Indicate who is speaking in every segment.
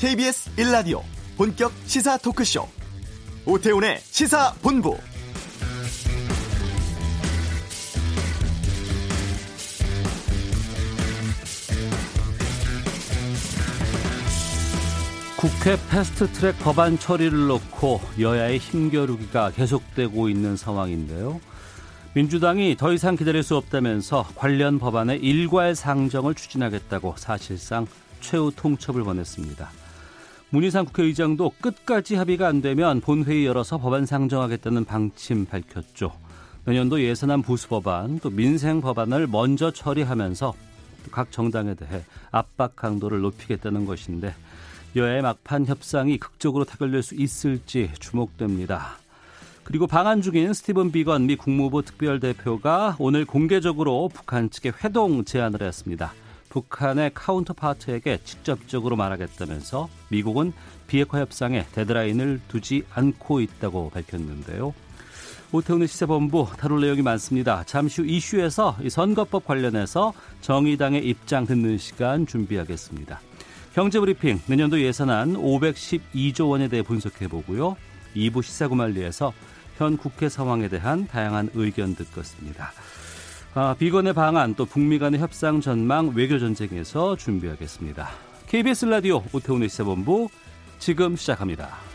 Speaker 1: KBS 1라디오 본격 시사 토크쇼 오태훈의 시사본부
Speaker 2: 국회 패스트트랙 법안 처리를 놓고 여야의 힘겨루기가 계속되고 있는 상황인데요. 민주당이 더 이상 기다릴 수 없다면서 관련 법안의 일괄 상정을 추진하겠다고 사실상 최후 통첩을 보냈습니다. 문희상 국회의장도 끝까지 합의가 안 되면 본회의 열어서 법안 상정하겠다는 방침 밝혔죠. 내년도 예산안 부수 법안 또 민생 법안을 먼저 처리하면서 각 정당에 대해 압박 강도를 높이겠다는 것인데 여야의 막판 협상이 극적으로 타결될 수 있을지 주목됩니다. 그리고 방한 중인 스티븐 비건 미 국무부 특별대표가 오늘 공개적으로 북한 측에 회동 제안을 했습니다. 북한의 카운터파트에게 직접적으로 말하겠다면서 미국은 비핵화 협상에 데드라인을 두지 않고 있다고 밝혔는데요. 오태훈의 시세본부 다룰 내용이 많습니다. 잠시 후 이슈에서 선거법 관련해서 정의당의 입장 듣는 시간 준비하겠습니다. 경제브리핑 내년도 예산안 512조 원에 대해 분석해 보고요. 2부 시사구말리에서 현 국회 상황에 대한 다양한 의견 듣겠습니다. 아, 비건의 방안 또 북미 간의 협상 전망 외교 전쟁에서 준비하겠습니다. KBS 라디오 오태훈의 시사본부 지금 시작합니다.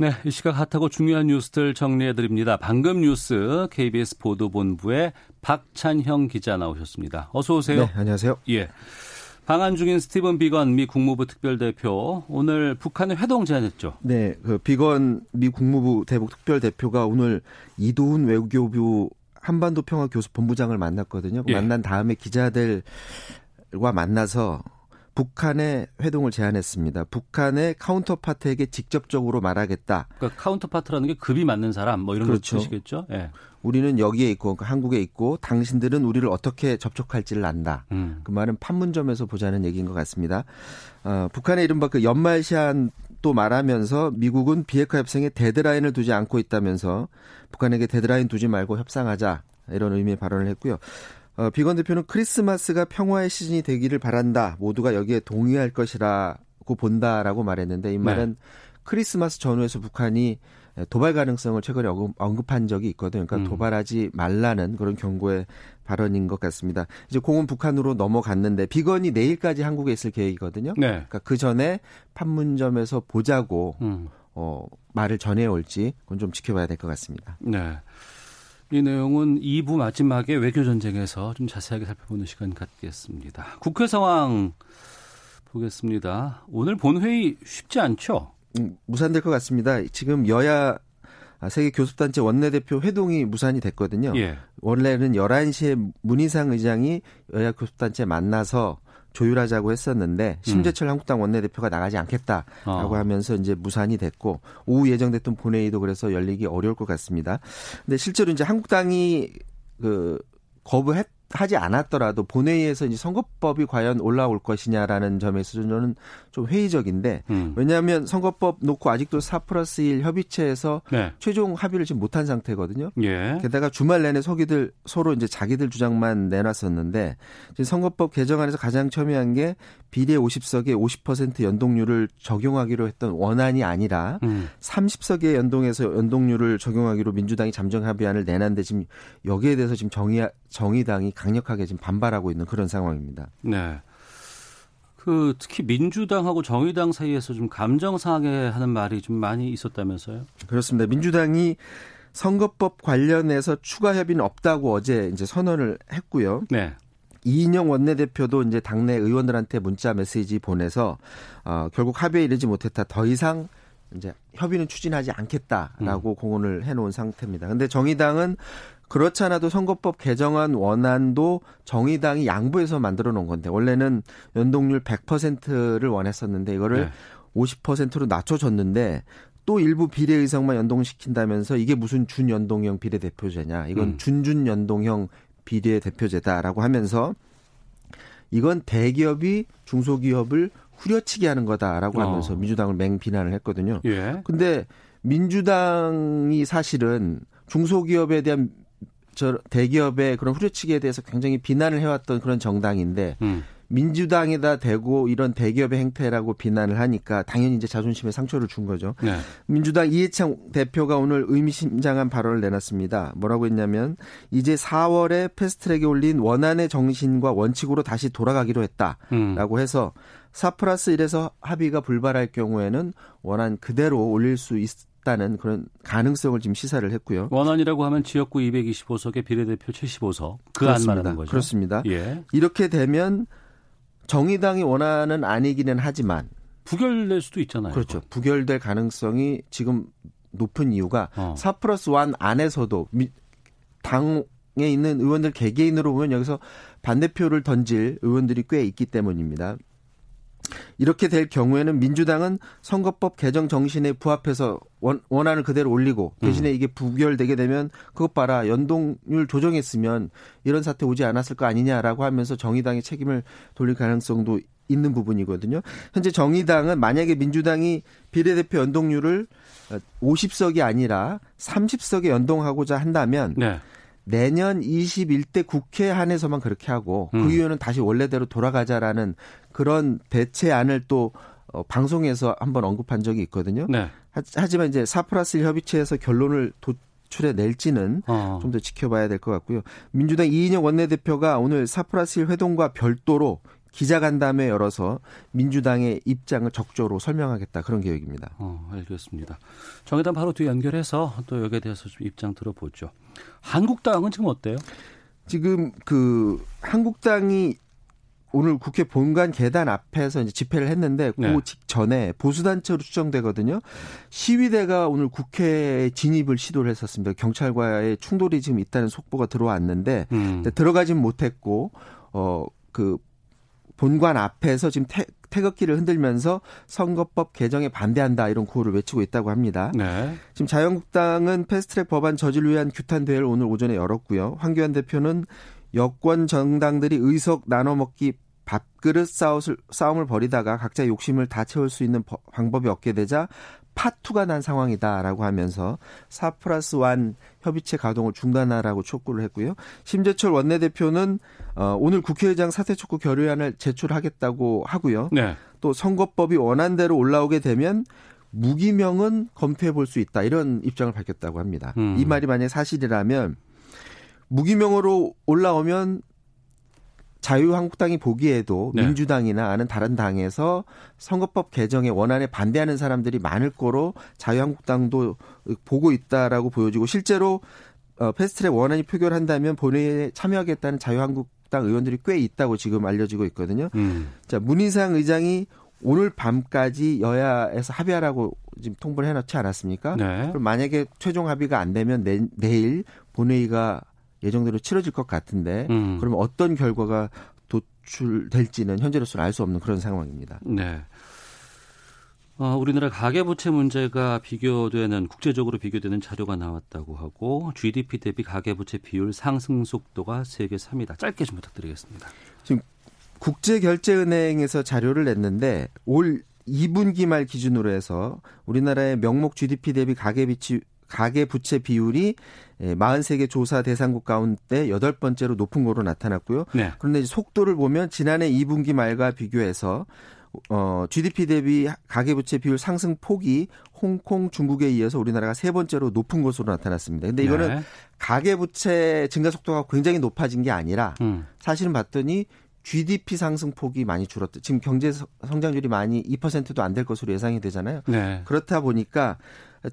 Speaker 2: 네, 이 시각 핫하고 중요한 뉴스들 정리해 드립니다. 방금 뉴스 KBS 보도본부의 박찬형 기자 나오셨습니다. 어서 오세요.
Speaker 3: 네, 안녕하세요.
Speaker 2: 예. 방한 중인 스티븐 비건 미 국무부 특별대표 오늘 북한에 회동 제안했죠.
Speaker 3: 네, 그 비건 미 국무부 대북 특별대표가 오늘 이도훈 외교부 한반도 평화 교섭본부장을 만났거든요. 예. 만난 다음에 기자들과 만나서 북한의 회동을 제안했습니다. 북한의 counterpart에게 직접적으로 말하겠다.
Speaker 2: 그러니까 counterpart라는 게 급이 맞는 사람 뭐 이런 그렇죠. 뜻이겠죠. 예.
Speaker 3: 우리는 여기에 있고 그러니까 한국에 있고 당신들은 우리를 어떻게 접촉할지를 안다. 음. 그 말은 판문점에서 보자는 얘기인 것 같습니다. 어, 북한의 이른바 그 연말 시한 또 말하면서 미국은 비핵화 협상에 데드라인을 두지 않고 있다면서 북한에게 데드라인 두지 말고 협상하자 이런 의미의 발언을 했고요. 어, 비건 대표는 크리스마스가 평화의 시즌이 되기를 바란다. 모두가 여기에 동의할 것이라고 본다라고 말했는데 이 네. 말은 네. 크리스마스 전후에서 북한이 도발 가능성을 최근에 언급한 적이 있거든요. 그러니까 음. 도발하지 말라는 그런 경고의 발언인 것 같습니다. 이제 공은 북한으로 넘어갔는데 비건이 내일까지 한국에 있을 계획이거든요. 네. 그러니까 그 전에 판문점에서 보자고 음. 어, 말을 전해올지 그건 좀 지켜봐야 될 것 같습니다.
Speaker 2: 네. 이 내용은 2부 마지막에 외교 전쟁에서 좀 자세하게 살펴보는 시간 갖겠습니다. 국회 상황 보겠습니다. 오늘 본회의 쉽지 않죠?
Speaker 3: 음, 무산될 것 같습니다. 지금 여야 세계 교섭단체 원내대표 회동이 무산이 됐거든요. 예. 원래는 11시에 문희상 의장이 여야 교섭단체 만나서 조율하자고 했었는데 심재철 음. 한국당 원내대표가 나가지 않겠다라고 어. 하면서 이제 무산이 됐고 오후 예정됐던 본회의도 그래서 열리기 어려울 것 같습니다. 근데 실제로 이제 한국당이 그 거부했 하지 않았더라도 본회의에서 이제 선거법이 과연 올라올 것이냐라는 점에서 저는 좀 회의적인데 음. 왜냐하면 선거법 놓고 아직도 4 플러스 1 협의체에서 네. 최종 합의를 지금 못한 상태거든요. 예. 게다가 주말 내내 서기들 서로 이제 자기들 주장만 내놨었는데 지금 선거법 개정안에서 가장 첨예한 게 비례 50석에 50% 연동률을 적용하기로 했던 원안이 아니라 음. 30석에 연동해서 연동률을 적용하기로 민주당이 잠정 합의안을 내놨는데 지금 여기에 대해서 지금 정의 정의당이 강력하게 지금 반발하고 있는 그런 상황입니다.
Speaker 2: 네. 그 특히 민주당하고 정의당 사이에서 좀 감정 상하게 하는 말이 좀 많이 있었다면서요?
Speaker 3: 그렇습니다. 민주당이 선거법 관련해서 추가 협의는 없다고 어제 이제 선언을 했고요. 네. 이인영 원내대표도 이제 당내 의원들한테 문자 메시지 보내서 어 결국 합의에 이르지 못했다. 더 이상 이제 협의는 추진하지 않겠다라고 음. 공언을 해놓은 상태입니다. 근데 정의당은 그렇지 않아도 선거법 개정안 원안도 정의당이 양보해서 만들어 놓은 건데 원래는 연동률 100%를 원했었는데 이거를 네. 50%로 낮춰줬는데 또 일부 비례 의석만 연동시킨다면서 이게 무슨 준연동형 비례대표제냐 이건 음. 준준연동형 비례대표제다라고 하면서 이건 대기업이 중소기업을 후려치기 하는 거다라고 어. 하면서 민주당을 맹비난을 했거든요. 예. 근데 민주당이 사실은 중소기업에 대한 저 대기업의 그런 후려치기에 대해서 굉장히 비난을 해왔던 그런 정당인데 음. 민주당에다 대고 이런 대기업의 행태라고 비난을 하니까 당연히 이제 자존심에 상처를 준 거죠. 네. 민주당 이해창 대표가 오늘 의미심장한 발언을 내놨습니다. 뭐라고 했냐면 이제 4월에 패스트트랙에 올린 원안의 정신과 원칙으로 다시 돌아가기로 했다라고 음. 해서 4 플러스 1에서 합의가 불발할 경우에는 원안 그대로 올릴 수 있, 다는 그런 가능성을 지금 시사를 했고요.
Speaker 2: 원안이라고 하면 지역구 225석의 비례대표 75석 그 안 말하는 거죠.
Speaker 3: 그렇습니다. 예. 이렇게 되면 정의당이 원하는 아니기는 하지만
Speaker 2: 부결될 수도 있잖아요.
Speaker 3: 그렇죠. 부결될 가능성이 지금 높은 이유가 어. 4 플러스 1 안에서도 당에 있는 의원들 개개인으로 보면 여기서 반대표를 던질 의원들이 꽤 있기 때문입니다. 이렇게 될 경우에는 민주당은 선거법 개정 정신에 부합해서 원, 원안을 그대로 올리고 대신에 음. 이게 부결되게 되면 그것 봐라 연동률 조정했으면 이런 사태 오지 않았을 거 아니냐라고 하면서 정의당의 책임을 돌릴 가능성도 있는 부분이거든요. 현재 정의당은 만약에 민주당이 비례대표 연동률을 50석이 아니라 30석에 연동하고자 한다면 네. 내년 21대 국회 한해서만 그렇게 하고 그 음. 그 이유는 다시 원래대로 돌아가자라는 그런 대체안을 또 어, 방송에서 한번 언급한 적이 있거든요. 네. 하, 지만 이제 4 플러스 1 협의체에서 결론을 도출해 낼지는 어. 좀더 지켜봐야 될 것 같고요. 민주당 이인영 원내대표가 오늘 4 플러스 1 회동과 별도로 기자간담회 열어서 민주당의 입장을 적극적으로 설명하겠다 그런 계획입니다.
Speaker 2: 어, 알겠습니다. 정의당 바로 뒤 연결해서 또 여기에 대해서 좀 입장 들어보죠. 한국당은 지금 어때요?
Speaker 3: 지금 그 한국당이 오늘 국회 본관 계단 앞에서 이제 집회를 했는데 그 네. 직전에 보수단체로 추정되거든요. 시위대가 오늘 국회에 진입을 시도를 했었습니다. 경찰과의 충돌이 지금 있다는 속보가 들어왔는데 음. 들어가진 못했고 어그 본관 앞에서 지금 태, 태극기를 흔들면서 선거법 개정에 반대한다 이런 구호를 외치고 있다고 합니다. 네. 지금 자유한국당은 패스트트랙 법안 저지를 위한 규탄 대회를 오늘 오전에 열었고요. 황교안 대표는 여권 정당들이 의석 나눠 먹기 밥그릇 싸움을, 싸움을 벌이다가 각자 욕심을 다 채울 수 있는 방법이 없게 되자 파투가 난 상황이다라고 하면서 4 플러스 1 협의체 가동을 중단하라고 촉구를 했고요. 심재철 원내대표는 어, 오늘 국회의장 사퇴 촉구 결의안을 제출하겠다고 하고요. 네. 또 선거법이 원안대로 올라오게 되면 무기명은 검토해 볼 수 있다 이런 입장을 밝혔다고 합니다. 음. 이 말이 만약 사실이라면 무기명으로 올라오면 자유한국당이 보기에도 네. 민주당이나 아는 다른 당에서 선거법 개정에 원안에 반대하는 사람들이 많을 거로 자유한국당도 보고 있다라고 보여지고 실제로 어, 패스트트랙 원안이 표결한다면 본회의에 참여하겠다는 자유한국당 의원들이 꽤 있다고 지금 알려지고 있거든요. 음. 자 문희상 의장이 오늘 밤까지 여야에서 합의하라고 지금 통보를 해놓지 않았습니까? 네. 그럼 만약에 최종 합의가 안 되면 내, 내일 본회의가 예정대로 치러질 것 같은데 음. 그러면 어떤 결과가 도출될지는 현재로서는 알 수 없는 그런 상황입니다. 네.
Speaker 2: 어, 우리나라 가계부채 문제가 비교되는 국제적으로 비교되는 자료가 나왔다고 하고 GDP 대비 가계부채 비율 상승 속도가 세계 3위다. 짧게 좀 부탁드리겠습니다.
Speaker 3: 지금 국제결제은행에서 자료를 냈는데 올 2분기 말 기준으로 해서 우리나라의 명목 GDP 대비 가계비치 가계 부채 비율이 43개 예, 조사 대상국 가운데 여덟 번째로 높은 거로 나타났고요. 네. 그런데 속도를 보면 지난해 2분기 말과 비교해서 어, GDP 대비 가계부채 비율 상승 폭이 홍콩, 중국에 이어서 우리나라가 세 번째로 높은 것으로 나타났습니다. 근데 이거는 네. 가계부채 증가 속도가 굉장히 높아진 게 아니라 음. 사실은 봤더니 GDP 상승 폭이 많이 줄었다. 지금 경제 성장률이 많이 2%도 안 될 것으로 예상이 되잖아요. 네. 그렇다 보니까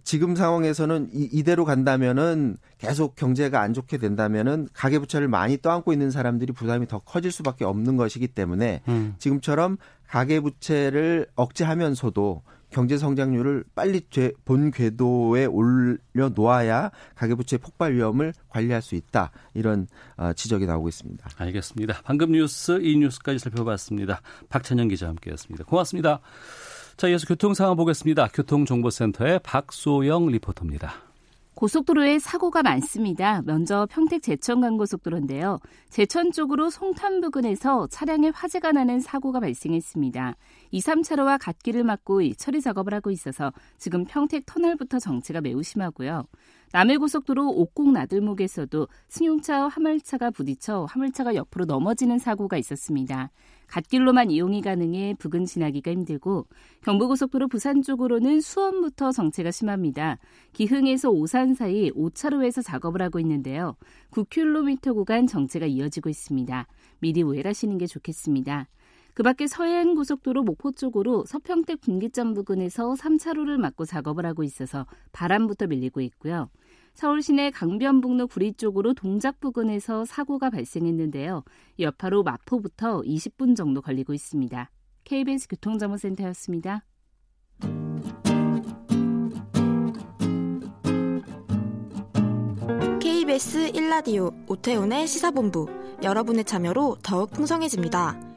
Speaker 3: 지금 상황에서는 이, 대로 간다면은 계속 경제가 안 좋게 된다면은 가계부채를 많이 떠안고 있는 사람들이 부담이 더 커질 수밖에 없는 것이기 때문에 음. 지금처럼 가계부채를 억제하면서도 경제 성장률을 빨리 본 궤도에 올려 놓아야 가계부채 폭발 위험을 관리할 수 있다 이런 어, 지적이 나오고 있습니다.
Speaker 2: 알겠습니다. 방금 뉴스 이 뉴스까지 살펴봤습니다. 박찬영 기자 함께했습니다. 고맙습니다. 자, 이어서 교통 상황 보겠습니다. 교통정보센터의 박소영 리포터입니다.
Speaker 4: 고속도로에 사고가 많습니다. 먼저 평택 제천 간고속도로인데요. 제천 쪽으로 송탄 부근에서 차량에 화재가 나는 사고가 발생했습니다. 2, 3차로와 갓길을 막고 처리 작업을 하고 있어서 지금 평택 터널부터 정체가 매우 심하고요. 남해고속도로 옥곡 나들목에서도 승용차와 화물차가 부딪혀 화물차가 옆으로 넘어지는 사고가 있었습니다. 갓길로만 이용이 가능해 부근 지나기가 힘들고 경부고속도로 부산 쪽으로는 수원부터 정체가 심합니다. 기흥에서 오산 사이 5차로에서 작업을 하고 있는데요. 9km 구간 정체가 이어지고 있습니다. 미리 우회하시는 게 좋겠습니다. 그 밖에 서해안 고속도로 목포 쪽으로 서평택 분기점 부근에서 3차로를 막고 작업을 하고 있어서 바람부터 밀리고 있고요. 서울 시내 강변북로 구리 쪽으로 동작 부근에서 사고가 발생했는데요. 여파로 마포부터 20분 정도 걸리고 있습니다. KBS 교통정보센터였습니다.
Speaker 5: KBS 1라디오 오태훈의 시사본부 여러분의 참여로 더욱 풍성해집니다.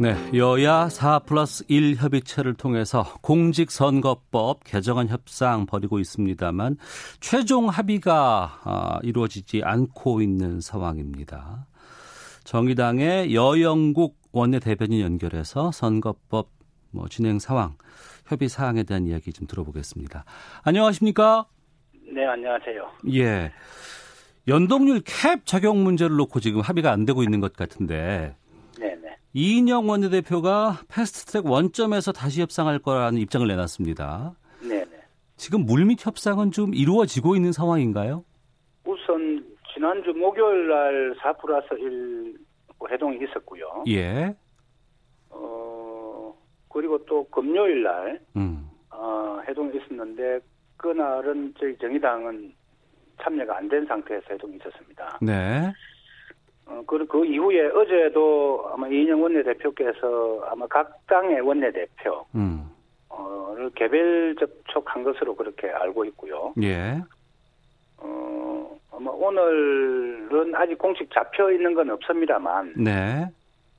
Speaker 2: 네, 여야 4 플러스 1 협의체를 통해서 공직선거법 개정안 협상 벌이고 있습니다만 최종 합의가 아, 이루어지지 않고 있는 상황입니다. 정의당의 여영국 원내대변인 연결해서 선거법 뭐 진행 상황, 협의 사항에 대한 이야기 좀 들어보겠습니다. 안녕하십니까?
Speaker 6: 네, 안녕하세요.
Speaker 2: 예. 연동률 캡 적용 문제를 놓고 지금 합의가 안 되고 있는 것 같은데 이인영 원내대표가 패스트트랙 원점에서 다시 협상할 거라는 입장을 내놨습니다.
Speaker 6: 네.
Speaker 2: 지금 물밑 협상은 좀 이루어지고 있는 상황인가요?
Speaker 6: 우선 지난주 목요일 날 4 플러스 1 회동이 있었고요.
Speaker 2: 예.
Speaker 6: 어 그리고 또 금요일 날
Speaker 2: 음.
Speaker 6: 어, 회동이 있었는데 그날은 저희 정의당은 참여가 안 된 상태에서 회동이 있었습니다.
Speaker 2: 네.
Speaker 6: 어, 그, 그 이후에 어제도 아마 이인영 원내대표께서 아마 각 당의 원내대표,
Speaker 2: 음.
Speaker 6: 어,를 개별 접촉한 것으로 그렇게 알고 있고요.
Speaker 2: 예.
Speaker 6: 어, 아마 오늘은 아직 공식 잡혀 있는 건 없습니다만,
Speaker 2: 네.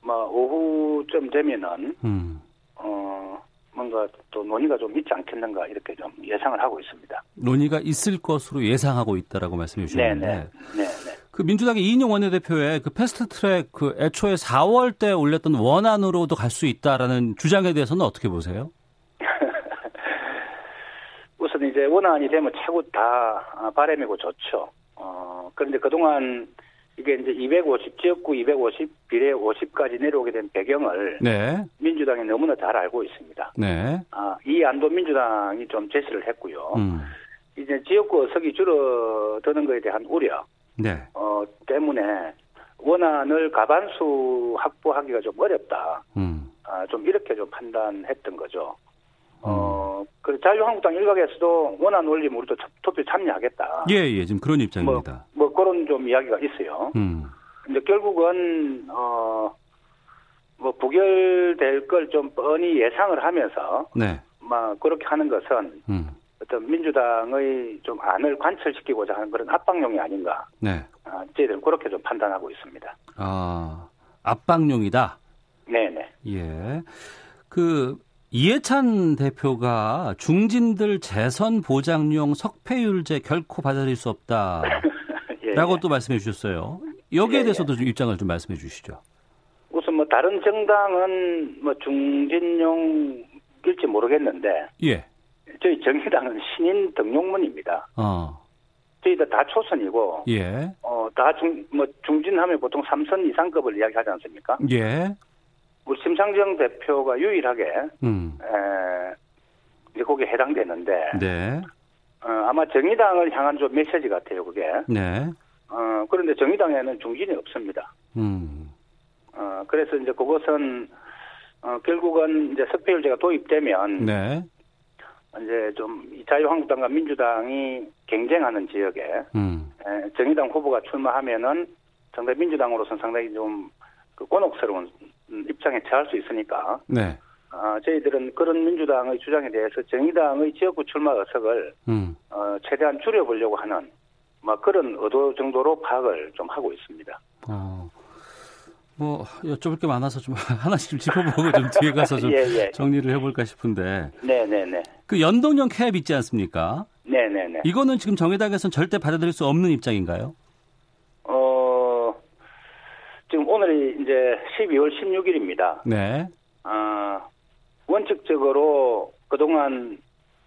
Speaker 6: 뭐, 오후쯤 되면은,
Speaker 2: 음.
Speaker 6: 어, 뭔가 또 논의가 좀 있지 않겠는가 이렇게 좀 예상을 하고 있습니다.
Speaker 2: 논의가 있을 것으로 예상하고 있다라고 말씀해 주셨는데.
Speaker 6: 네네. 네. 네.
Speaker 2: 그 민주당의 이인영 원내대표의 그 패스트트랙 그 애초에 4월 때 올렸던 원안으로도 갈 수 있다라는 주장에 대해서는 어떻게 보세요?
Speaker 6: 우선 이제 원안이 되면 최고 다 바람이고 좋죠. 어, 그런데 그동안 이게 이제 250 지역구 250 비례 50까지 내려오게 된 배경을
Speaker 2: 네.
Speaker 6: 민주당이 너무나 잘 알고 있습니다.
Speaker 2: 네.
Speaker 6: 아, 이 안도 민주당이 좀 제시를 했고요.
Speaker 2: 음.
Speaker 6: 이제 지역구 석이 줄어드는 것에 대한 우려
Speaker 2: 네.
Speaker 6: 어, 때문에 원안을 가반수 확보하기가 좀 어렵다.
Speaker 2: 음.
Speaker 6: 아, 좀 이렇게 좀 판단했던 거죠. 어, 그 자유한국당 일각에서도 원안 올리면 우리도 투표 참여하겠다.
Speaker 2: 예, 예, 지금 그런 입장입니다.
Speaker 6: 뭐, 뭐 그런 좀 이야기가 있어요.
Speaker 2: 음.
Speaker 6: 근데 결국은 어, 뭐 부결될 걸 좀 뻔히 예상을 하면서,
Speaker 2: 네,
Speaker 6: 막 그렇게 하는 것은
Speaker 2: 음.
Speaker 6: 어떤 민주당의 좀 안을 관철시키고자 하는 그런 압박용이 아닌가.
Speaker 2: 네.
Speaker 6: 아, 저희들은 그렇게 좀 판단하고 있습니다.
Speaker 2: 아, 압박용이다.
Speaker 6: 네네.
Speaker 2: 예. 그 이해찬 대표가 중진들 재선 보장용 석패율제 결코 받아들일 수 없다라고
Speaker 6: 예,
Speaker 2: 또 말씀해 주셨어요. 여기에
Speaker 6: 예,
Speaker 2: 대해서도 좀 입장을 좀 말씀해 주시죠.
Speaker 6: 우선 뭐 다른 정당은 뭐 중진용일지 모르겠는데
Speaker 2: 예.
Speaker 6: 저희 정의당은 신인 등용문입니다.
Speaker 2: 어.
Speaker 6: 저희들 다 초선이고
Speaker 2: 예.
Speaker 6: 어 다 중 뭐 중진하면 보통 3선 이상급을 이야기하지 않습니까?
Speaker 2: 예.
Speaker 6: 우리 심상정 대표가 유일하게
Speaker 2: 음.
Speaker 6: 에, 이제 거기에 해당되는데
Speaker 2: 네.
Speaker 6: 어, 아마 정의당을 향한 좀 메시지 같아요 그게.
Speaker 2: 네.
Speaker 6: 어, 그런데 정의당에는 중진이 없습니다.
Speaker 2: 음.
Speaker 6: 어, 그래서 이제 그것은 어, 결국은 이제 석패율제가 도입되면
Speaker 2: 네.
Speaker 6: 이제 좀 자유한국당과 민주당이 경쟁하는 지역에
Speaker 2: 음.
Speaker 6: 에, 정의당 후보가 출마하면은 상당히 민주당으로서는 상당히 좀 그 곤혹스러운 입장에 처할 수 있으니까.
Speaker 2: 네.
Speaker 6: 어, 저희들은 그런 민주당의 주장에 대해서 정의당의 지역구 출마 의석을 음. 어, 최대한 줄여보려고 하는 뭐 그런 의도 정도로 파악을 좀 하고 있습니다. 어.
Speaker 2: 뭐 여쭤볼 게 많아서 좀 하나씩 좀 짚어보고 좀 뒤에 가서 좀 예, 예. 정리를 해볼까 싶은데.
Speaker 6: 네네네. 네, 네.
Speaker 2: 그 연동형 캡 있지 않습니까?
Speaker 6: 네네네. 네,
Speaker 2: 이거는 지금 정의당에서는 절대 받아들일 수 없는 입장인가요?
Speaker 6: 어 지금 오늘이 이제 12월 16일입니다.
Speaker 2: 네.
Speaker 6: 어, 원칙적으로 그동안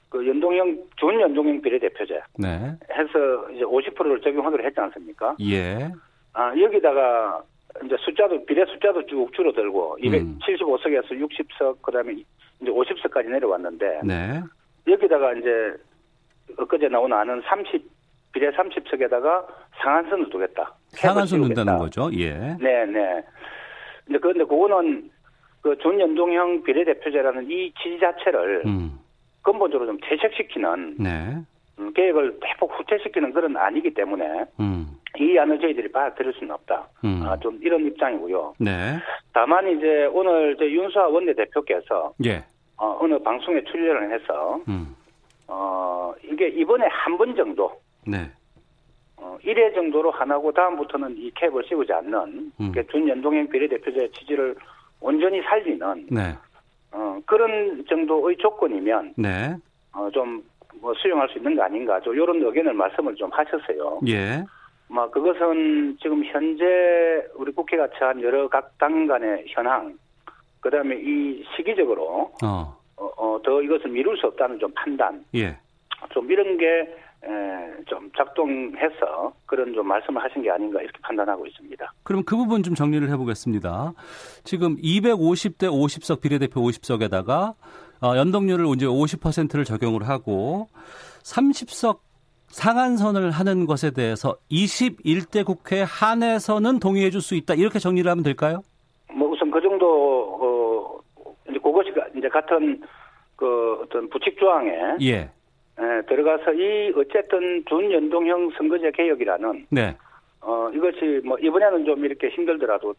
Speaker 6: 그 연동형 준 연동형 비례대표제
Speaker 2: 네.
Speaker 6: 해서 이제 50%를 적용하기로 했지 않습니까?
Speaker 2: 예.
Speaker 6: 아 여기다가 이제 숫자도 비례 숫자도 쭉 줄어들고 음. 275석에서 60석 그다음에 이제 50석까지 내려왔는데
Speaker 2: 네.
Speaker 6: 여기다가 이제 엊그제 나온 안은 30 비례 30석에다가 상한선을 두겠다.
Speaker 2: 상한선 둔다는 거죠. 예.
Speaker 6: 네, 네. 근데 그런데 그거는 그 준연동형 비례대표제라는 이 취지 자체를 음. 근본적으로 좀 퇴색시키는
Speaker 2: 네.
Speaker 6: 음, 계획을 대폭 후퇴시키는 그런 아니기 때문에 음. 이 안을 저희들이 받아들일 수는 없다. 음. 아, 좀 이런 입장이고요.
Speaker 2: 네.
Speaker 6: 다만 이제 오늘 저 윤수아 원내대표께서
Speaker 2: 예.
Speaker 6: 어, 어느 방송에 출연을 해서
Speaker 2: 음.
Speaker 6: 어, 이게 이번에 한 번 정도
Speaker 2: 네.
Speaker 6: 어, 1회 정도로 하나고 다음부터는 이 캡을 씌우지 않는 음. 준연동형 비례대표제 취지를 온전히 살리는
Speaker 2: 네.
Speaker 6: 어, 그런 정도의 조건이면
Speaker 2: 네.
Speaker 6: 어, 좀뭐 수용할 수 있는 거 아닌가 좀 이런 의견을 말씀을 좀 하셨어요.
Speaker 2: 예.
Speaker 6: 뭐 그것은 지금 현재 우리 국회가 처한 여러 각 당 간의 현황, 그다음에 이 시기적으로
Speaker 2: 어.
Speaker 6: 어, 어, 더 이것을 미룰 수 없다는 좀 판단,
Speaker 2: 예.
Speaker 6: 좀 이런 게좀 작동해서 그런 좀 말씀을 하신 게 아닌가 이렇게 판단하고 있습니다.
Speaker 2: 그럼 그 부분 좀 정리를 해보겠습니다. 지금 250대 50석 비례대표 50석에다가 어, 연동률을 이제 50%를 적용을 하고 30석 상한선을 하는 것에 대해서 21대 국회 한해서는 동의해 줄 수 있다 이렇게 정리를 하면 될까요?
Speaker 6: 뭐 우선 그 정도 어 이제 그것이 이제 같은 그 어떤 부칙 조항에
Speaker 2: 예.
Speaker 6: 에, 들어가서 이 어쨌든 준연동형 선거제 개혁이라는
Speaker 2: 네.
Speaker 6: 어 이것이 뭐 이번에는 좀 이렇게 힘들더라도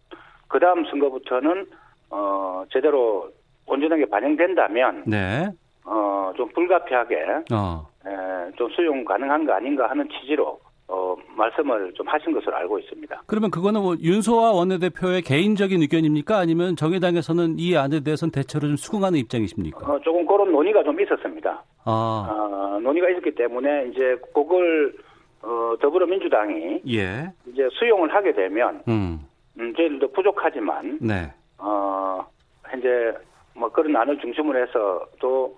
Speaker 6: 그 다음 선거부터는 어 제대로 온전하게 반영된다면
Speaker 2: 네.
Speaker 6: 어 좀 불가피하게
Speaker 2: 어.
Speaker 6: 에, 좀 수용 가능한 거 아닌가 하는 취지로 어, 말씀을 좀 하신 것으로 알고 있습니다.
Speaker 2: 그러면 그거는 뭐 윤소아 원내대표의 개인적인 의견입니까? 아니면 정의당에서는 이 안에 대해서는 대체로 좀 수긍하는 입장이십니까?
Speaker 6: 어, 조금 그런 논의가 좀 있었습니다.
Speaker 2: 아.
Speaker 6: 어, 논의가 있었기 때문에 이제 그걸 어, 더불어민주당이
Speaker 2: 예.
Speaker 6: 이제 수용을 하게 되면
Speaker 2: 음.
Speaker 6: 음, 저희들도 부족하지만
Speaker 2: 네.
Speaker 6: 어, 현재 뭐 그런 안을 중심으로 해서 또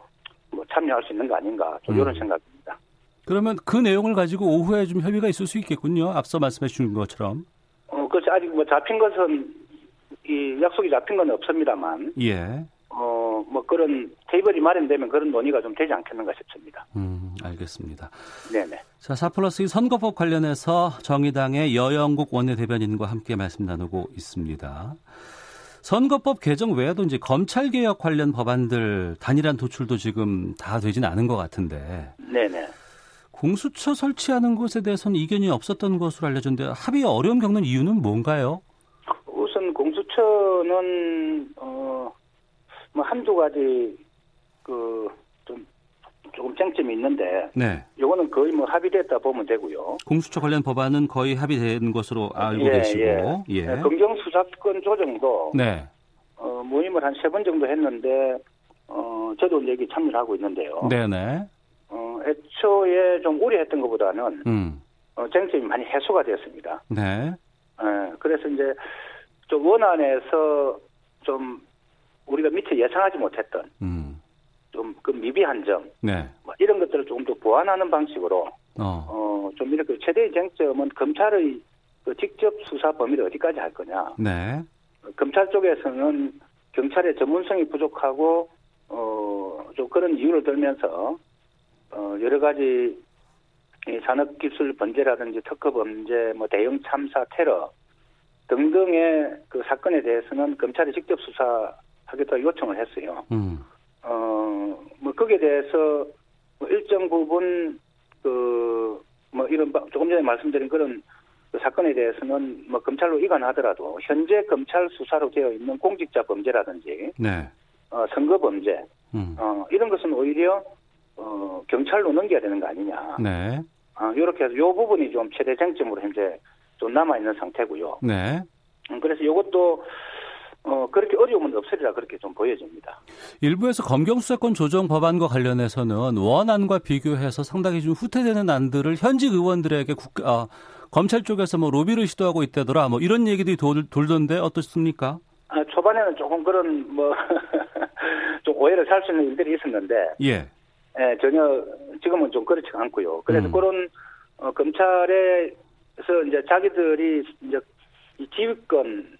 Speaker 6: 뭐 참여할 수 있는 거 아닌가 좀 음. 이런 생각입니다.
Speaker 2: 그러면 그 내용을 가지고 오후에 좀 협의가 있을 수 있겠군요. 앞서 말씀해 주신 것처럼.
Speaker 6: 어, 그렇지 아직 뭐 잡힌 것은 이 약속이 잡힌 건 없습니다만.
Speaker 2: 예.
Speaker 6: 어, 뭐 그런 테이블이 마련되면 그런 논의가 좀 되지 않겠는가 싶습니다.
Speaker 2: 음, 알겠습니다.
Speaker 6: 네네.
Speaker 2: 자, 4 플러스 선거법 관련해서 정의당의 여영국 원내대변인과 함께 말씀 나누고 있습니다. 선거법 개정 외에도 이제 검찰 개혁 관련 법안들 단일한 도출도 지금 다 되진 않은 것 같은데.
Speaker 6: 네네.
Speaker 2: 공수처 설치하는 것에 대해서는 이견이 없었던 것으로 알려졌는데 합의 어려움 겪는 이유는 뭔가요?
Speaker 6: 우선 공수처는 어 뭐 한두 가지 그 좀 조금 쟁점이 있는데
Speaker 2: 네.
Speaker 6: 이거는 거의 뭐 합의됐다 보면 되고요.
Speaker 2: 공수처 관련 법안은 거의 합의된 것으로 알고
Speaker 6: 예,
Speaker 2: 계시고
Speaker 6: 예.
Speaker 2: 예.
Speaker 6: 네, 검경 수사권 조정도
Speaker 2: 네.
Speaker 6: 어, 모임을 한 세 번 정도 했는데 어 저도 여기 참여를 하고 있는데요.
Speaker 2: 네네.
Speaker 6: 어, 애초에 좀 우려했던 것보다는
Speaker 2: 음.
Speaker 6: 어, 쟁점이 많이 해소가 되었습니다.
Speaker 2: 네.
Speaker 6: 예, 그래서 이제 좀 원안에서 좀 우리가 미처 예상하지 못했던
Speaker 2: 음.
Speaker 6: 좀그 미비한 점,
Speaker 2: 네.
Speaker 6: 뭐 이런 것들을 조금 더 보완하는 방식으로
Speaker 2: 어.
Speaker 6: 어, 좀 이렇게 최대의 쟁점은 검찰의 그 직접 수사 범위를 어디까지 할 거냐.
Speaker 2: 네.
Speaker 6: 검찰 쪽에서는 경찰의 전문성이 부족하고 어, 좀 그런 이유를 들면서 어, 여러 가지 이 산업 기술 번제라든지 특허 범죄, 뭐 대형 참사, 테러 등등의 그 사건에 대해서는 검찰이 직접 수사하겠다고 요청을 했어요.
Speaker 2: 음.
Speaker 6: 어, 뭐 거기에 대해서 뭐 일정 부분 그 뭐 이런 조금 전에 말씀드린 그런 그 사건에 대해서는 뭐 검찰로 이관하더라도 현재 검찰 수사로 되어 있는 공직자 범죄라든지
Speaker 2: 네.
Speaker 6: 어, 선거 범죄 음. 어, 이런 것은 오히려 어, 경찰로 넘겨야 되는 거 아니냐.
Speaker 2: 네.
Speaker 6: 어, 이렇게 해서 이 부분이 좀 최대 쟁점으로 현재 좀 남아 있는 상태고요.
Speaker 2: 네.
Speaker 6: 음, 그래서 이것도 어, 그렇게 어려움은 없으리라 그렇게 좀 보여집니다.
Speaker 2: 일부에서 검경수사권 조정 법안과 관련해서는 원안과 비교해서 상당히 좀 후퇴되는 안들을 현직 의원들에게 국가, 아, 검찰 쪽에서 뭐 로비를 시도하고 있다더라 뭐 이런 얘기들이 돌, 돌던데 어떻습니까?
Speaker 6: 아, 초반에는 조금 그런 뭐 좀 오해를 살 수 있는 일들이 있었는데
Speaker 2: 예.
Speaker 6: 예, 전혀 지금은 좀 그렇지 않고요. 그래서 음. 그런 어, 검찰에서 이제 자기들이 이제 이 지휘권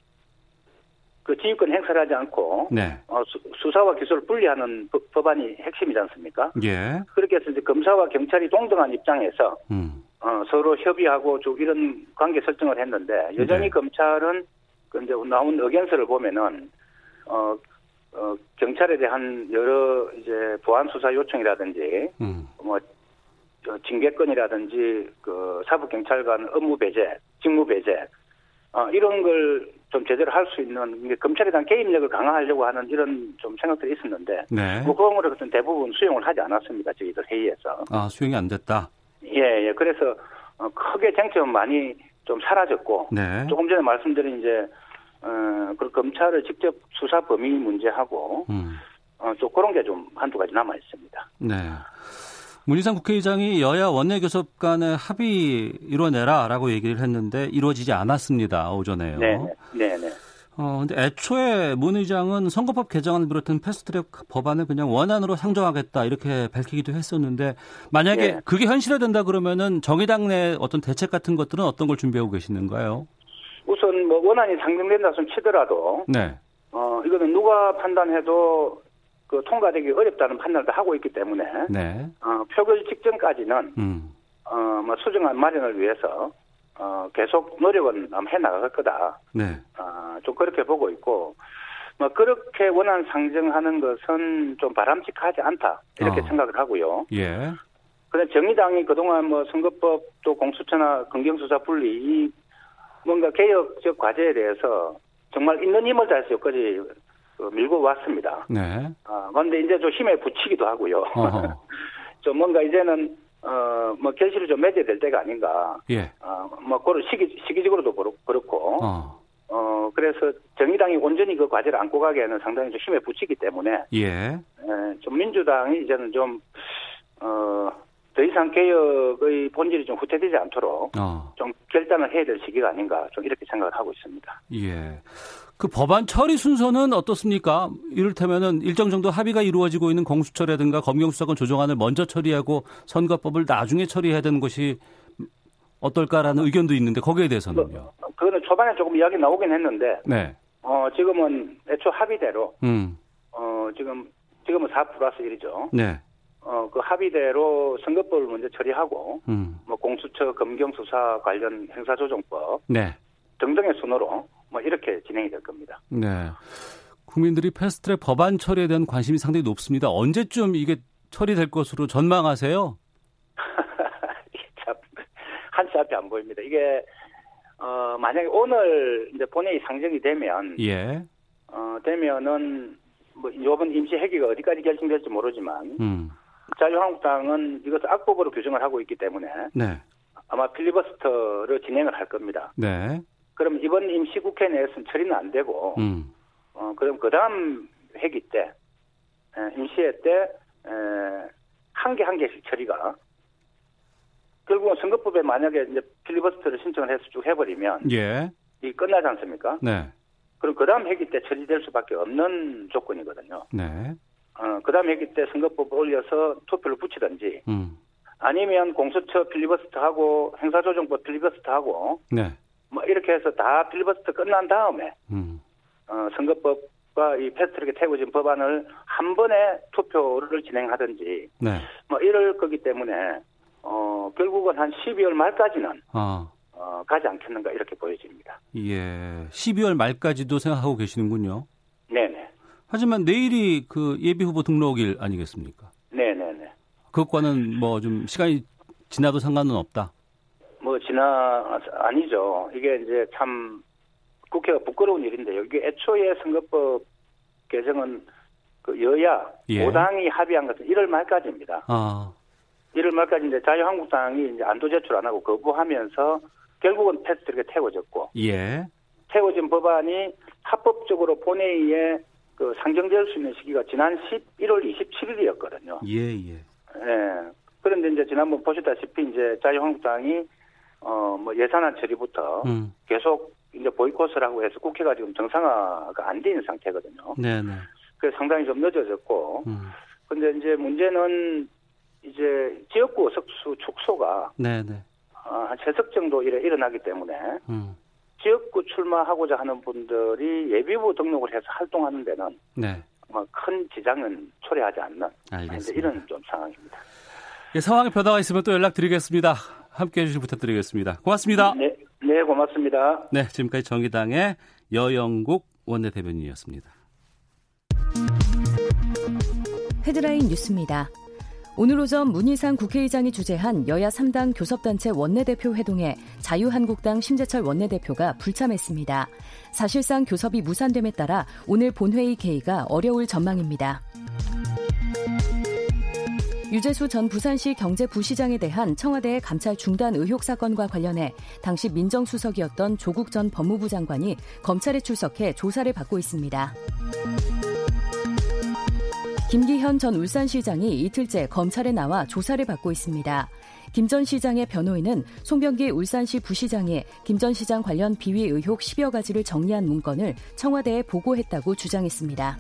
Speaker 6: 그 지휘권 행사를 하지 않고
Speaker 2: 네.
Speaker 6: 어, 수, 사와 기소를 분리하는 법, 안이 핵심이지 않습니까?
Speaker 2: 예.
Speaker 6: 그렇게 해서 이제 검사와 경찰이 동등한 입장에서
Speaker 2: 음.
Speaker 6: 어, 서로 협의하고 좀 이런 관계 설정을 했는데 여전히 네. 검찰은 그 이제 나온 의견서를 보면은 어, 어, 경찰에 대한 여러 이제 보안 수사 요청이라든지
Speaker 2: 음.
Speaker 6: 뭐 징계권이라든지 그 사법 경찰관 업무 배제, 직무 배제 어, 이런 걸 좀 제대로 할 수 있는 검찰에 대한 개입력을 강화하려고 하는 이런 좀 생각들이 있었는데
Speaker 2: 네.
Speaker 6: 뭐 그런 거를 대부분 수용을 하지 않았습니다 저희들 회의에서.
Speaker 2: 아 수용이 안 됐다.
Speaker 6: 예, 예. 그래서 어, 크게 쟁점은 많이 좀 사라졌고
Speaker 2: 네.
Speaker 6: 조금 전에 말씀드린 이제 어, 그 검찰을 직접 수사 범위 문제하고
Speaker 2: 음.
Speaker 6: 어, 좀 그런 게 좀 한두 가지 남아 있습니다.
Speaker 2: 네. 문희상 국회의장이 여야 원내교섭 간의 합의 이뤄내라라고 얘기를 했는데 이루어지지 않았습니다. 오전에요.
Speaker 6: 네, 네, 네.
Speaker 2: 어, 근데 애초에 문 의장은 선거법 개정안을 비롯한 패스트트랙 법안을 그냥 원안으로 상정하겠다 이렇게 밝히기도 했었는데 만약에 네. 그게 현실화된다 그러면은 정의당 내 어떤 대책 같은 것들은 어떤 걸 준비하고 계시는가요?
Speaker 6: 우선 뭐 원안이 상정된다 손 치더라도
Speaker 2: 네.
Speaker 6: 어 이거는 누가 판단해도 그 통과되기 어렵다는 판단을 하고 있기 때문에
Speaker 2: 네.
Speaker 6: 어, 표결 직전까지는
Speaker 2: 음.
Speaker 6: 어 뭐 수정안 마련을 위해서 어 계속 노력은 해 나갈 거다.
Speaker 2: 네.
Speaker 6: 어 좀 그렇게 보고 있고 뭐 그렇게 원안 상정하는 것은 좀 바람직하지 않다 이렇게
Speaker 2: 어.
Speaker 6: 생각을 하고요.
Speaker 2: 예.
Speaker 6: 그런데 정의당이 그동안 뭐 선거법 또 공수처나 검경수사 분리 이 뭔가 개혁적 과제에 대해서 정말 있는 힘을 다해서 여기까지 그 밀고 왔습니다.
Speaker 2: 네.
Speaker 6: 아, 그런데 이제 좀 힘에 붙이기도 하고요. 좀 뭔가 이제는 어, 뭐 결실을 좀 맺어야 될 때가 아닌가.
Speaker 2: 예.
Speaker 6: 어, 뭐 그런 시기 시기적으로도 그렇고.
Speaker 2: 어.
Speaker 6: 어, 그래서 정의당이 온전히 그 과제를 안고 가기에는 상당히 좀 힘에 붙이기 때문에.
Speaker 2: 예.
Speaker 6: 에, 좀 민주당이 이제는 좀 어, 더 이상 개혁의 본질이 좀 후퇴되지 않도록
Speaker 2: 어.
Speaker 6: 좀 결단을 해야 될 시기가 아닌가 좀 이렇게 생각을 하고 있습니다.
Speaker 2: 예. 그 법안 처리 순서는 어떻습니까? 이를테면은 일정 정도 합의가 이루어지고 있는 공수처라든가 검경수사권 조정안을 먼저 처리하고 선거법을 나중에 처리해야 되는 것이 어떨까라는 의견도 있는데 거기에 대해서는요.
Speaker 6: 그, 그거는 초반에 조금 이야기 나오긴 했는데
Speaker 2: 네.
Speaker 6: 어, 지금은 애초 합의대로
Speaker 2: 음.
Speaker 6: 어, 지금 지금은 4 플러스 1이죠.
Speaker 2: 네.
Speaker 6: 어, 그 합의대로 선거법을 먼저 처리하고
Speaker 2: 음.
Speaker 6: 뭐 공수처 검경 수사 관련 행사조정법
Speaker 2: 네.
Speaker 6: 등등의 순으로 뭐 이렇게 진행이 될 겁니다.
Speaker 2: 네. 국민들이 패스트트랙 법안 처리에 대한 관심이 상당히 높습니다. 언제쯤 이게 처리될 것으로 전망하세요?
Speaker 6: 참 한치 앞이 안 보입니다. 이게 어 만약에 오늘 이제 본회의 상정이 되면
Speaker 2: 예.
Speaker 6: 어 되면은 뭐 이번 임시 회기가 어디까지 결정될지 모르지만
Speaker 2: 음.
Speaker 6: 자유한국당은 이것을 악법으로 규정을 하고 있기 때문에
Speaker 2: 네.
Speaker 6: 아마 필리버스터를 진행을 할 겁니다.
Speaker 2: 네.
Speaker 6: 그럼 이번 임시국회 내에서는 처리는 안 되고,
Speaker 2: 음.
Speaker 6: 어, 그럼 그 다음 회기 때, 에, 임시회 때, 한개한 개씩 처리가, 결국은 선거법에 만약에 이제 필리버스터를 신청을 해서 쭉 해버리면,
Speaker 2: 예.
Speaker 6: 이 끝나지 않습니까?
Speaker 2: 네.
Speaker 6: 그럼 그 다음 회기 때 처리될 수밖에 없는 조건이거든요.
Speaker 2: 네.
Speaker 6: 어, 그 다음 회기 때 선거법 올려서 투표를 붙이든지,
Speaker 2: 음.
Speaker 6: 아니면 공수처 필리버스터하고 행사조정법 필리버스터하고,
Speaker 2: 네.
Speaker 6: 뭐 이렇게 해서 다 필리버스터 끝난 다음에
Speaker 2: 음.
Speaker 6: 어, 선거법과 이 패스트트랙에 태워진 법안을 한 번에 투표를 진행하든지
Speaker 2: 네.
Speaker 6: 뭐 이럴 거기 때문에 어, 결국은 한 12월 말까지는
Speaker 2: 아.
Speaker 6: 어, 가지 않겠는가 이렇게 보여집니다.
Speaker 2: 예. 12월 말까지도 생각하고 계시는군요. 하지만 내일이 그 예비 후보 등록일 아니겠습니까?
Speaker 6: 네네네.
Speaker 2: 그것과는 뭐 좀 시간이 지나도 상관은 없다.
Speaker 6: 뭐뭐 지나 아니죠. 이게 이제 참 국회가 부끄러운 일인데요. 이게 애초에 선거법 개정은 그 여야 예. 5당이 합의한 것은 1월 말까지입니다. 아. 1월 말까지 이제 자유한국당이 이제 안도 제출 안 하고 거부하면서 결국은 패스트 이렇게 태워졌고. 예. 태워진 법안이 합법적으로 본회의에 그 상정될 수 있는 시기가 지난 11월 27일이었거든요. 예, 예. 예. 그런데 이제 지난번 보셨다시피 이제 자유한국당이 어 뭐 예산안 처리부터 음. 계속 이제 보이콧을 하고 해서 국회가 지금 정상화가 안 되는 상태거든요. 네, 네. 그래서 상당히 좀 늦어졌고. 음. 근데 이제 문제는 이제 지역구 석수 축소가 네네. 네. 어, 한세석 정도 일에 일어나기 때문에 음. 지역구 출마하고자 하는 분들이 예비부 등록을 해서 활동하는 데는 네. 뭐큰 지장은 초래하지 않는 알겠습니다. 이런 좀 상황입니다.
Speaker 2: 예, 상황에 변화가 있으면 또 연락드리겠습니다. 함께해 주시 부탁드리겠습니다. 고맙습니다.
Speaker 6: 네, 네, 고맙습니다.
Speaker 2: 네, 지금까지 정의당의 여영국 원내대변인이었습니다.
Speaker 7: 헤드라인 뉴스입니다. 오늘 오전 문희상 국회의장이 주재한 여야 3당 교섭단체 원내대표 회동에 자유한국당 심재철 원내대표가 불참했습니다. 사실상 교섭이 무산됨에 따라 오늘 본회의 개의가 어려울 전망입니다. 유재수 전 부산시 경제부시장에 대한 청와대의 감찰 중단 의혹 사건과 관련해 당시 민정수석이었던 조국 전 법무부 장관이 검찰에 출석해 조사를 받고 있습니다. 김기현 전 울산시장이 이틀째 검찰에 나와 조사를 받고 있습니다. 김 전 시장의 변호인은 송병기 울산시 부시장이 김 전 시장 관련 비위 의혹 10여 가지를 정리한 문건을 청와대에 보고했다고 주장했습니다.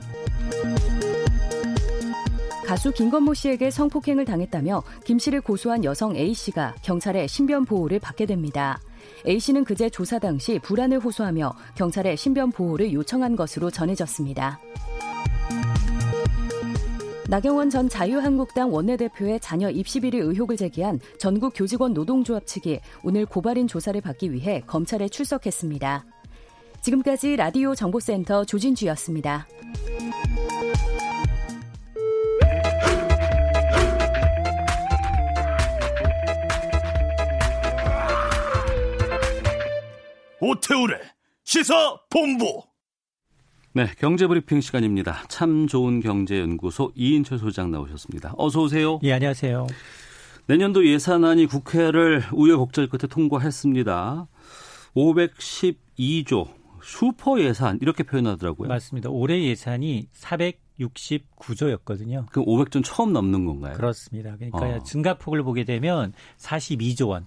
Speaker 7: 가수 김건모 씨에게 성폭행을 당했다며 김 씨를 고소한 여성 A 씨가 경찰의 신변 보호를 받게 됩니다. A 씨는 그제 조사 당시 불안을 호소하며 경찰에 신변 보호를 요청한 것으로 전해졌습니다. 나경원 전 자유한국당 원내대표의 자녀 입시 비리 의혹을 제기한 전국 교직원 노동조합 측이 오늘 고발인 조사를 받기 위해 검찰에 출석했습니다. 지금까지 라디오 정보센터 조진주였습니다.
Speaker 1: 오태우래 시사 본부
Speaker 2: 네, 경제브리핑 시간입니다. 참 좋은 경제연구소 이인철 소장 나오셨습니다. 어서 오세요.
Speaker 8: 예, 안녕하세요.
Speaker 2: 내년도 예산안이 국회를 우여곡절 끝에 통과했습니다. 512조 슈퍼 예산 이렇게 표현하더라고요.
Speaker 8: 맞습니다. 올해 예산이 469조였거든요.
Speaker 2: 그럼 500조 처음 넘는 건가요?
Speaker 8: 그렇습니다. 그러니까 어. 증가폭을 보게 되면 42조 원.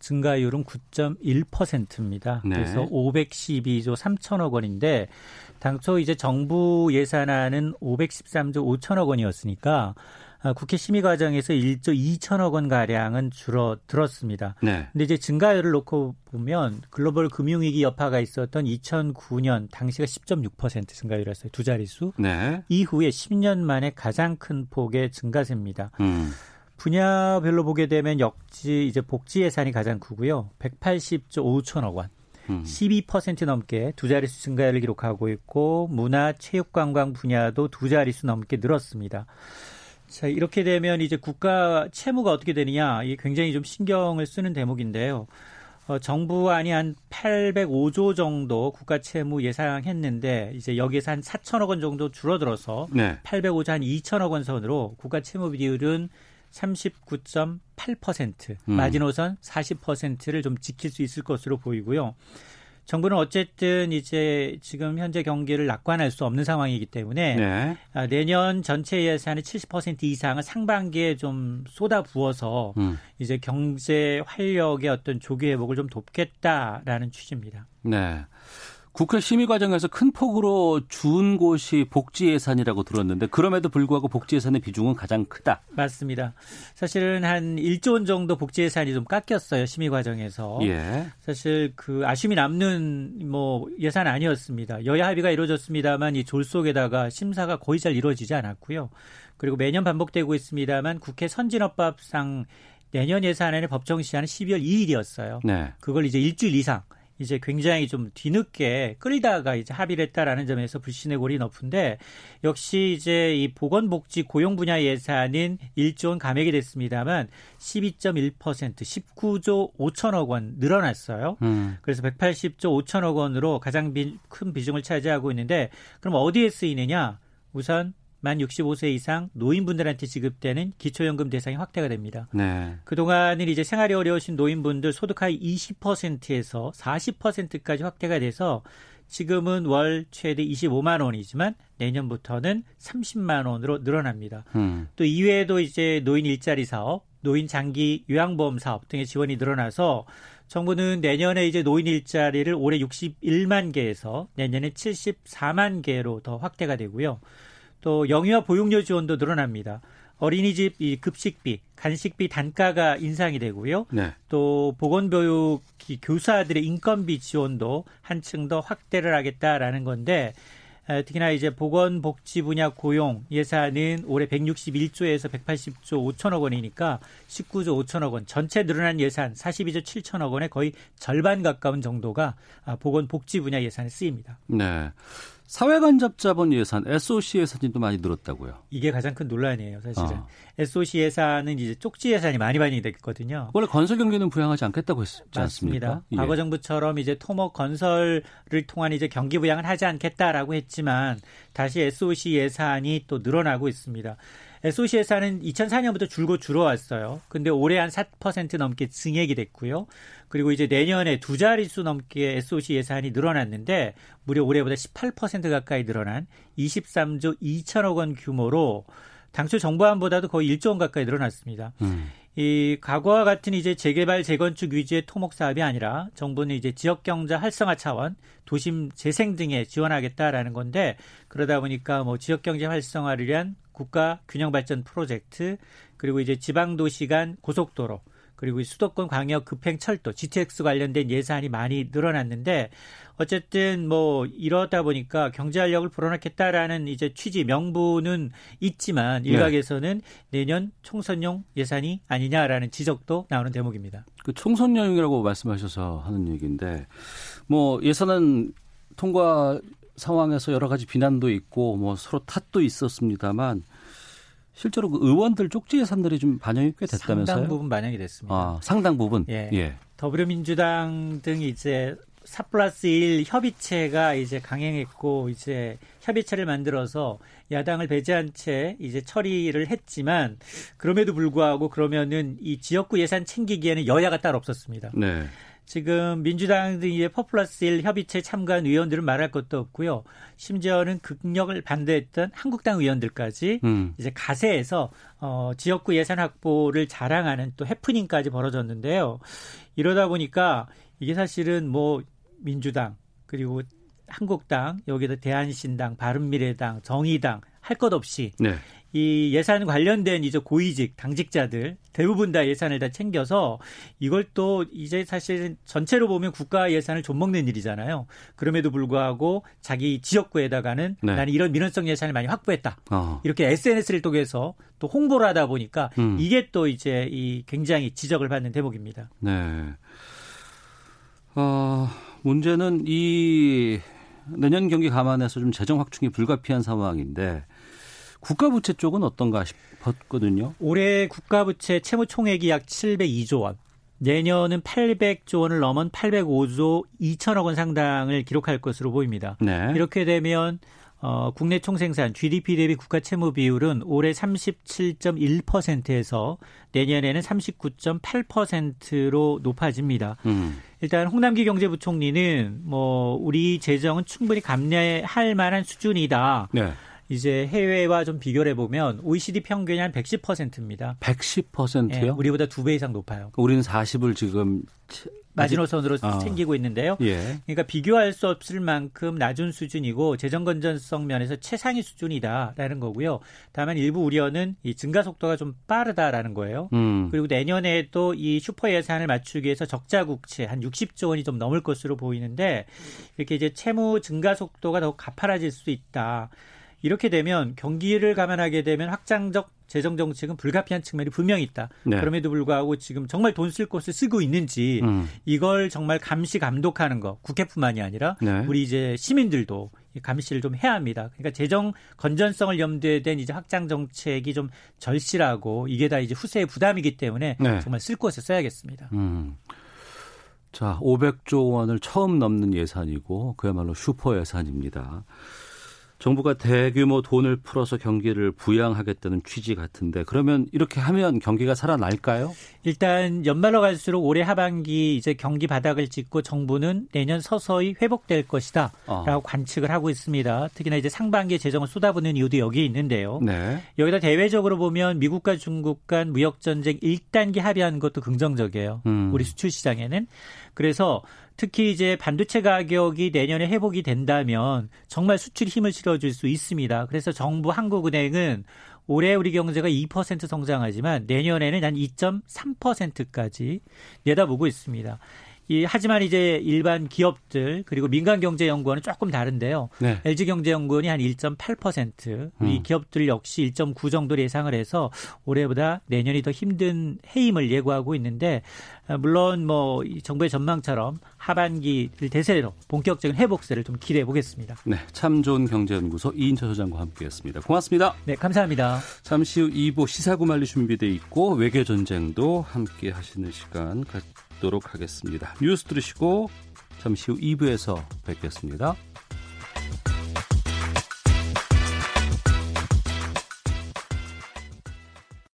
Speaker 8: 증가율은 9.1%입니다. 네. 그래서 512조 3천억 원인데 당초 이제 정부 예산안은 513조 5천억 원이었으니까 아, 국회 심의 과정에서 1조 2천억 원 가량은 줄어들었습니다. 네. 근데 이제 증가율을 놓고 보면 글로벌 금융위기 여파가 있었던 2009년 당시가 10.6% 증가율이었어요. 두 자릿수. 네. 이후에 10년 만에 가장 큰 폭의 증가세입니다. 음. 분야별로 보게 되면 역지 이제 복지 예산이 가장 크고요. 180조 5천억 원. 음. 12% 넘게 두 자릿수 증가율을 기록하고 있고 문화, 체육, 관광 분야도 두 자릿수 넘게 늘었습니다. 자, 이렇게 되면 이제 국가 채무가 어떻게 되느냐, 이게 굉장히 좀 신경을 쓰는 대목인데요. 어, 정부안이 한 805조 정도 국가 채무 예상했는데 이제 여기에서 한 4천억 원 정도 줄어들어서 네. 805조 한 2천억 원 선으로 국가 채무 비율은 39.8% 음. 마지노선 40%를 좀 지킬 수 있을 것으로 보이고요. 정부는 어쨌든 이제 지금 현재 경기를 낙관할 수 없는 상황이기 때문에 네. 아, 내년 전체 예산의 70% 이상을 상반기에 좀 쏟아 부어서 음. 이제 경제 활력의 어떤 조기 회복을 좀 돕겠다라는 취지입니다.
Speaker 2: 네. 국회 심의 과정에서 큰 폭으로 준 곳이 복지 예산이라고 들었는데 그럼에도 불구하고 복지 예산의 비중은 가장 크다.
Speaker 8: 맞습니다. 사실은 한 1조 원 정도 복지 예산이 좀 깎였어요. 심의 과정에서. 예. 사실 그 아쉬움이 남는 뭐 예산 아니었습니다. 여야 합의가 이루어졌습니다만 이 졸 속에다가 심사가 거의 잘 이루어지지 않았고요. 그리고 매년 반복되고 있습니다만 국회 선진화법상 내년 예산안의 법정 시한은 12월 2일이었어요. 네. 그걸 이제 일주일 이상 이제 굉장히 좀 뒤늦게 끌다가 이제 합의를 했다라는 점에서 불신의 골이 높은데 역시 이제 이 보건복지 고용 분야 예산은 1조 원 감액이 됐습니다만 12.1% 19조 5천억 원 늘어났어요. 음. 그래서 180조 5천억 원으로 가장 비, 큰 비중을 차지하고 있는데 그럼 어디에 쓰이느냐? 우선 만 65세 이상 노인분들한테 지급되는 기초연금 대상이 확대가 됩니다. 네. 그동안은 이제 생활이 어려우신 노인분들 소득하위 20%에서 40%까지 확대가 돼서 지금은 월 최대 25만 원이지만 내년부터는 30만 원으로 늘어납니다. 음. 또 이외에도 이제 노인 일자리 사업, 노인 장기 요양보험 사업 등의 지원이 늘어나서 정부는 내년에 이제 노인 일자리를 올해 61만 개에서 내년에 74만 개로 더 확대가 되고요. 또 영유아 보육료 지원도 늘어납니다. 어린이집 이 급식비, 간식비 단가가 인상이 되고요. 네. 또 보건교육 교사들의 인건비 지원도 한층 더 확대를 하겠다라는 건데 특히나 이제 보건복지 분야 고용 예산은 올해 161조에서 180조 5천억 원이니까 19조 5천억 원 전체 늘어난 예산 42조 7천억 원의 거의 절반 가까운 정도가 보건복지 분야 예산에 쓰입니다.
Speaker 2: 네. 사회간접자본 예산 SOC 예산이 또 많이 늘었다고요.
Speaker 8: 이게 가장 큰 논란이에요, 사실은. 어. SOC 예산은 이제 쪽지 예산이 많이 많이 됐거든요.
Speaker 2: 원래 건설 경기는 부양하지 않겠다고 했지
Speaker 8: 맞습니다. 않습니까? 예. 과거 정부처럼 이제 토목 건설을 통한 이제 경기 부양을 하지 않겠다라고 했지만 다시 SOC 예산이 또 늘어나고 있습니다. SOC 예산은 2004년부터 줄곧 줄어왔어요. 근데 올해 한 4% 넘게 증액이 됐고요. 그리고 이제 내년에 두 자릿수 넘게 SOC 예산이 늘어났는데 무려 올해보다 18% 가까이 늘어난 23조 2천억 원 규모로 당초 정부안보다도 거의 1조 원 가까이 늘어났습니다. 음. 이 과거와 같은 이제 재개발 재건축 위주의 토목 사업이 아니라 정부는 이제 지역 경제 활성화 차원 도심 재생 등에 지원하겠다라는 건데 그러다 보니까 뭐 지역 경제 활성화를 위한 국가 균형 발전 프로젝트 그리고 이제 지방 도시 간 고속도로 그리고 수도권 광역 급행 철도 GTX 관련된 예산이 많이 늘어났는데 어쨌든 뭐 이러다 보니까 경제 활력을 불어넣겠다라는 이제 취지 명분은 있지만 네. 일각에서는 네. 내년 총선용 예산이 아니냐라는 지적도 나오는 대목입니다.
Speaker 2: 그 총선용이라고 말씀하셔서 하는 얘기인데 뭐 예산은 통과 상황에서 여러 가지 비난도 있고 뭐 서로 탓도 있었습니다만 실제로 그 의원들 쪽지 예산들이 좀 반영이 꽤 됐다면서요?
Speaker 8: 상당 부분 반영이 됐습니다.
Speaker 2: 아, 상당 부분.
Speaker 8: 예. 예. 더불어민주당 등이 이제 4 플러스 1 협의체가 이제 강행했고 이제 협의체를 만들어서 야당을 배제한 채 이제 처리를 했지만 그럼에도 불구하고 그러면은 이 지역구 예산 챙기기에는 여야가 따로 없었습니다. 네. 지금 민주당 등의 퍼플러스 1 협의체 참가한 의원들은 말할 것도 없고요. 심지어는 극력을 반대했던 한국당 의원들까지 음. 이제 가세에서 어, 지역구 예산 확보를 자랑하는 또 해프닝까지 벌어졌는데요. 이러다 보니까 이게 사실은 뭐 민주당 그리고 한국당 여기다 대한신당, 바른미래당, 정의당 할 것 없이 네. 이 예산 관련된 이제 고위직 당직자들 대부분 다 예산을 다 챙겨서 이걸 또 이제 사실 전체로 보면 국가 예산을 좀 먹는 일이잖아요. 그럼에도 불구하고 자기 지역구에다가는 네. 나는 이런 민원성 예산을 많이 확보했다. 어. 이렇게 SNS를 통해서 또 홍보를 하다 보니까 음. 이게 또 이제 이 굉장히 지적을 받는 대목입니다.
Speaker 2: 네. 어, 문제는 이 내년 경기 감안해서 좀 재정 확충이 불가피한 상황인데 국가부채 쪽은 어떤가 싶었거든요.
Speaker 8: 올해 국가부채 채무 총액이 약 702조 원. 내년은 800조 원을 넘은 805조 2천억 원 상당을 기록할 것으로 보입니다. 네. 이렇게 되면 어, 국내 총생산 GDP 대비 국가 채무 비율은 올해 37.1%에서 내년에는 39.8%로 높아집니다. 음. 일단 홍남기 경제부총리는 뭐 우리 재정은 충분히 감내할 만한 수준이다. 네. 이제 해외와 좀 비교를 해보면 OECD 평균이 한 110%입니다.
Speaker 2: 110%요? 예,
Speaker 8: 우리보다 두 배 이상 높아요.
Speaker 2: 우리는 40을 지금
Speaker 8: 마지노선으로 어. 챙기고 있는데요. 예. 그러니까 비교할 수 없을 만큼 낮은 수준이고 재정 건전성 면에서 최상위 수준이다라는 거고요. 다만 일부 우려는 이 증가 속도가 좀 빠르다라는 거예요. 음. 그리고 내년에도 이 슈퍼 예산을 맞추기 위해서 적자 국채 한 60조 원이 좀 넘을 것으로 보이는데 이렇게 이제 채무 증가 속도가 더 가파라질 수 있다. 이렇게 되면 경기를 감안하게 되면 확장적 재정 정책은 불가피한 측면이 분명히 있다. 네. 그럼에도 불구하고 지금 정말 돈 쓸 곳을 쓰고 있는지 음. 이걸 정말 감시 감독하는 거 국회뿐만이 아니라 네. 우리 이제 시민들도 감시를 좀 해야 합니다. 그러니까 재정 건전성을 염두에 댄 이제 확장 정책이 좀 절실하고 이게 다 이제 후세의 부담이기 때문에 네. 정말 쓸 곳을 써야겠습니다. 음.
Speaker 2: 자, 500조 원을 처음 넘는 예산이고 그야말로 슈퍼 예산입니다. 정부가 대규모 돈을 풀어서 경기를 부양하겠다는 취지 같은데 그러면 이렇게 하면 경기가 살아날까요?
Speaker 8: 일단 연말로 갈수록 올해 하반기 이제 경기 바닥을 찍고 정부는 내년 서서히 회복될 것이다라고 어. 관측을 하고 있습니다. 특히나 이제 상반기에 재정을 쏟아붓는 이유도 여기에 있는데요. 네. 여기다 대외적으로 보면 미국과 중국 간 무역 전쟁 1단계 합의한 것도 긍정적이에요. 음. 우리 수출 시장에는 그래서 특히 이제 반도체 가격이 내년에 회복이 된다면 정말 수출 힘을 실어줄 수 있습니다. 그래서 정부 한국은행은 올해 우리 경제가 2% 성장하지만 내년에는 한 2.3%까지 내다보고 있습니다. 이 하지만 이제 일반 기업들 그리고 민간 경제 연구원은 조금 다른데요. 네. LG경제 연구원이 한 1.8%, 우리 음. 기업들 역시 1.9 정도를 예상을 해서 올해보다 내년이 더 힘든 해임을 예고하고 있는데 아, 물론 뭐 정부의 전망처럼 하반기를 대세로 본격적인 회복세를 좀 기대해 보겠습니다.
Speaker 2: 네, 참 좋은 경제연구소 이인철 소장과 함께했습니다. 고맙습니다.
Speaker 8: 네, 감사합니다.
Speaker 2: 잠시 후 2부 시사구말리 준비돼 있고 외교 전쟁도 함께 하시는 시간 갖도록 하겠습니다. 뉴스 들으시고 잠시 후 2부에서 뵙겠습니다.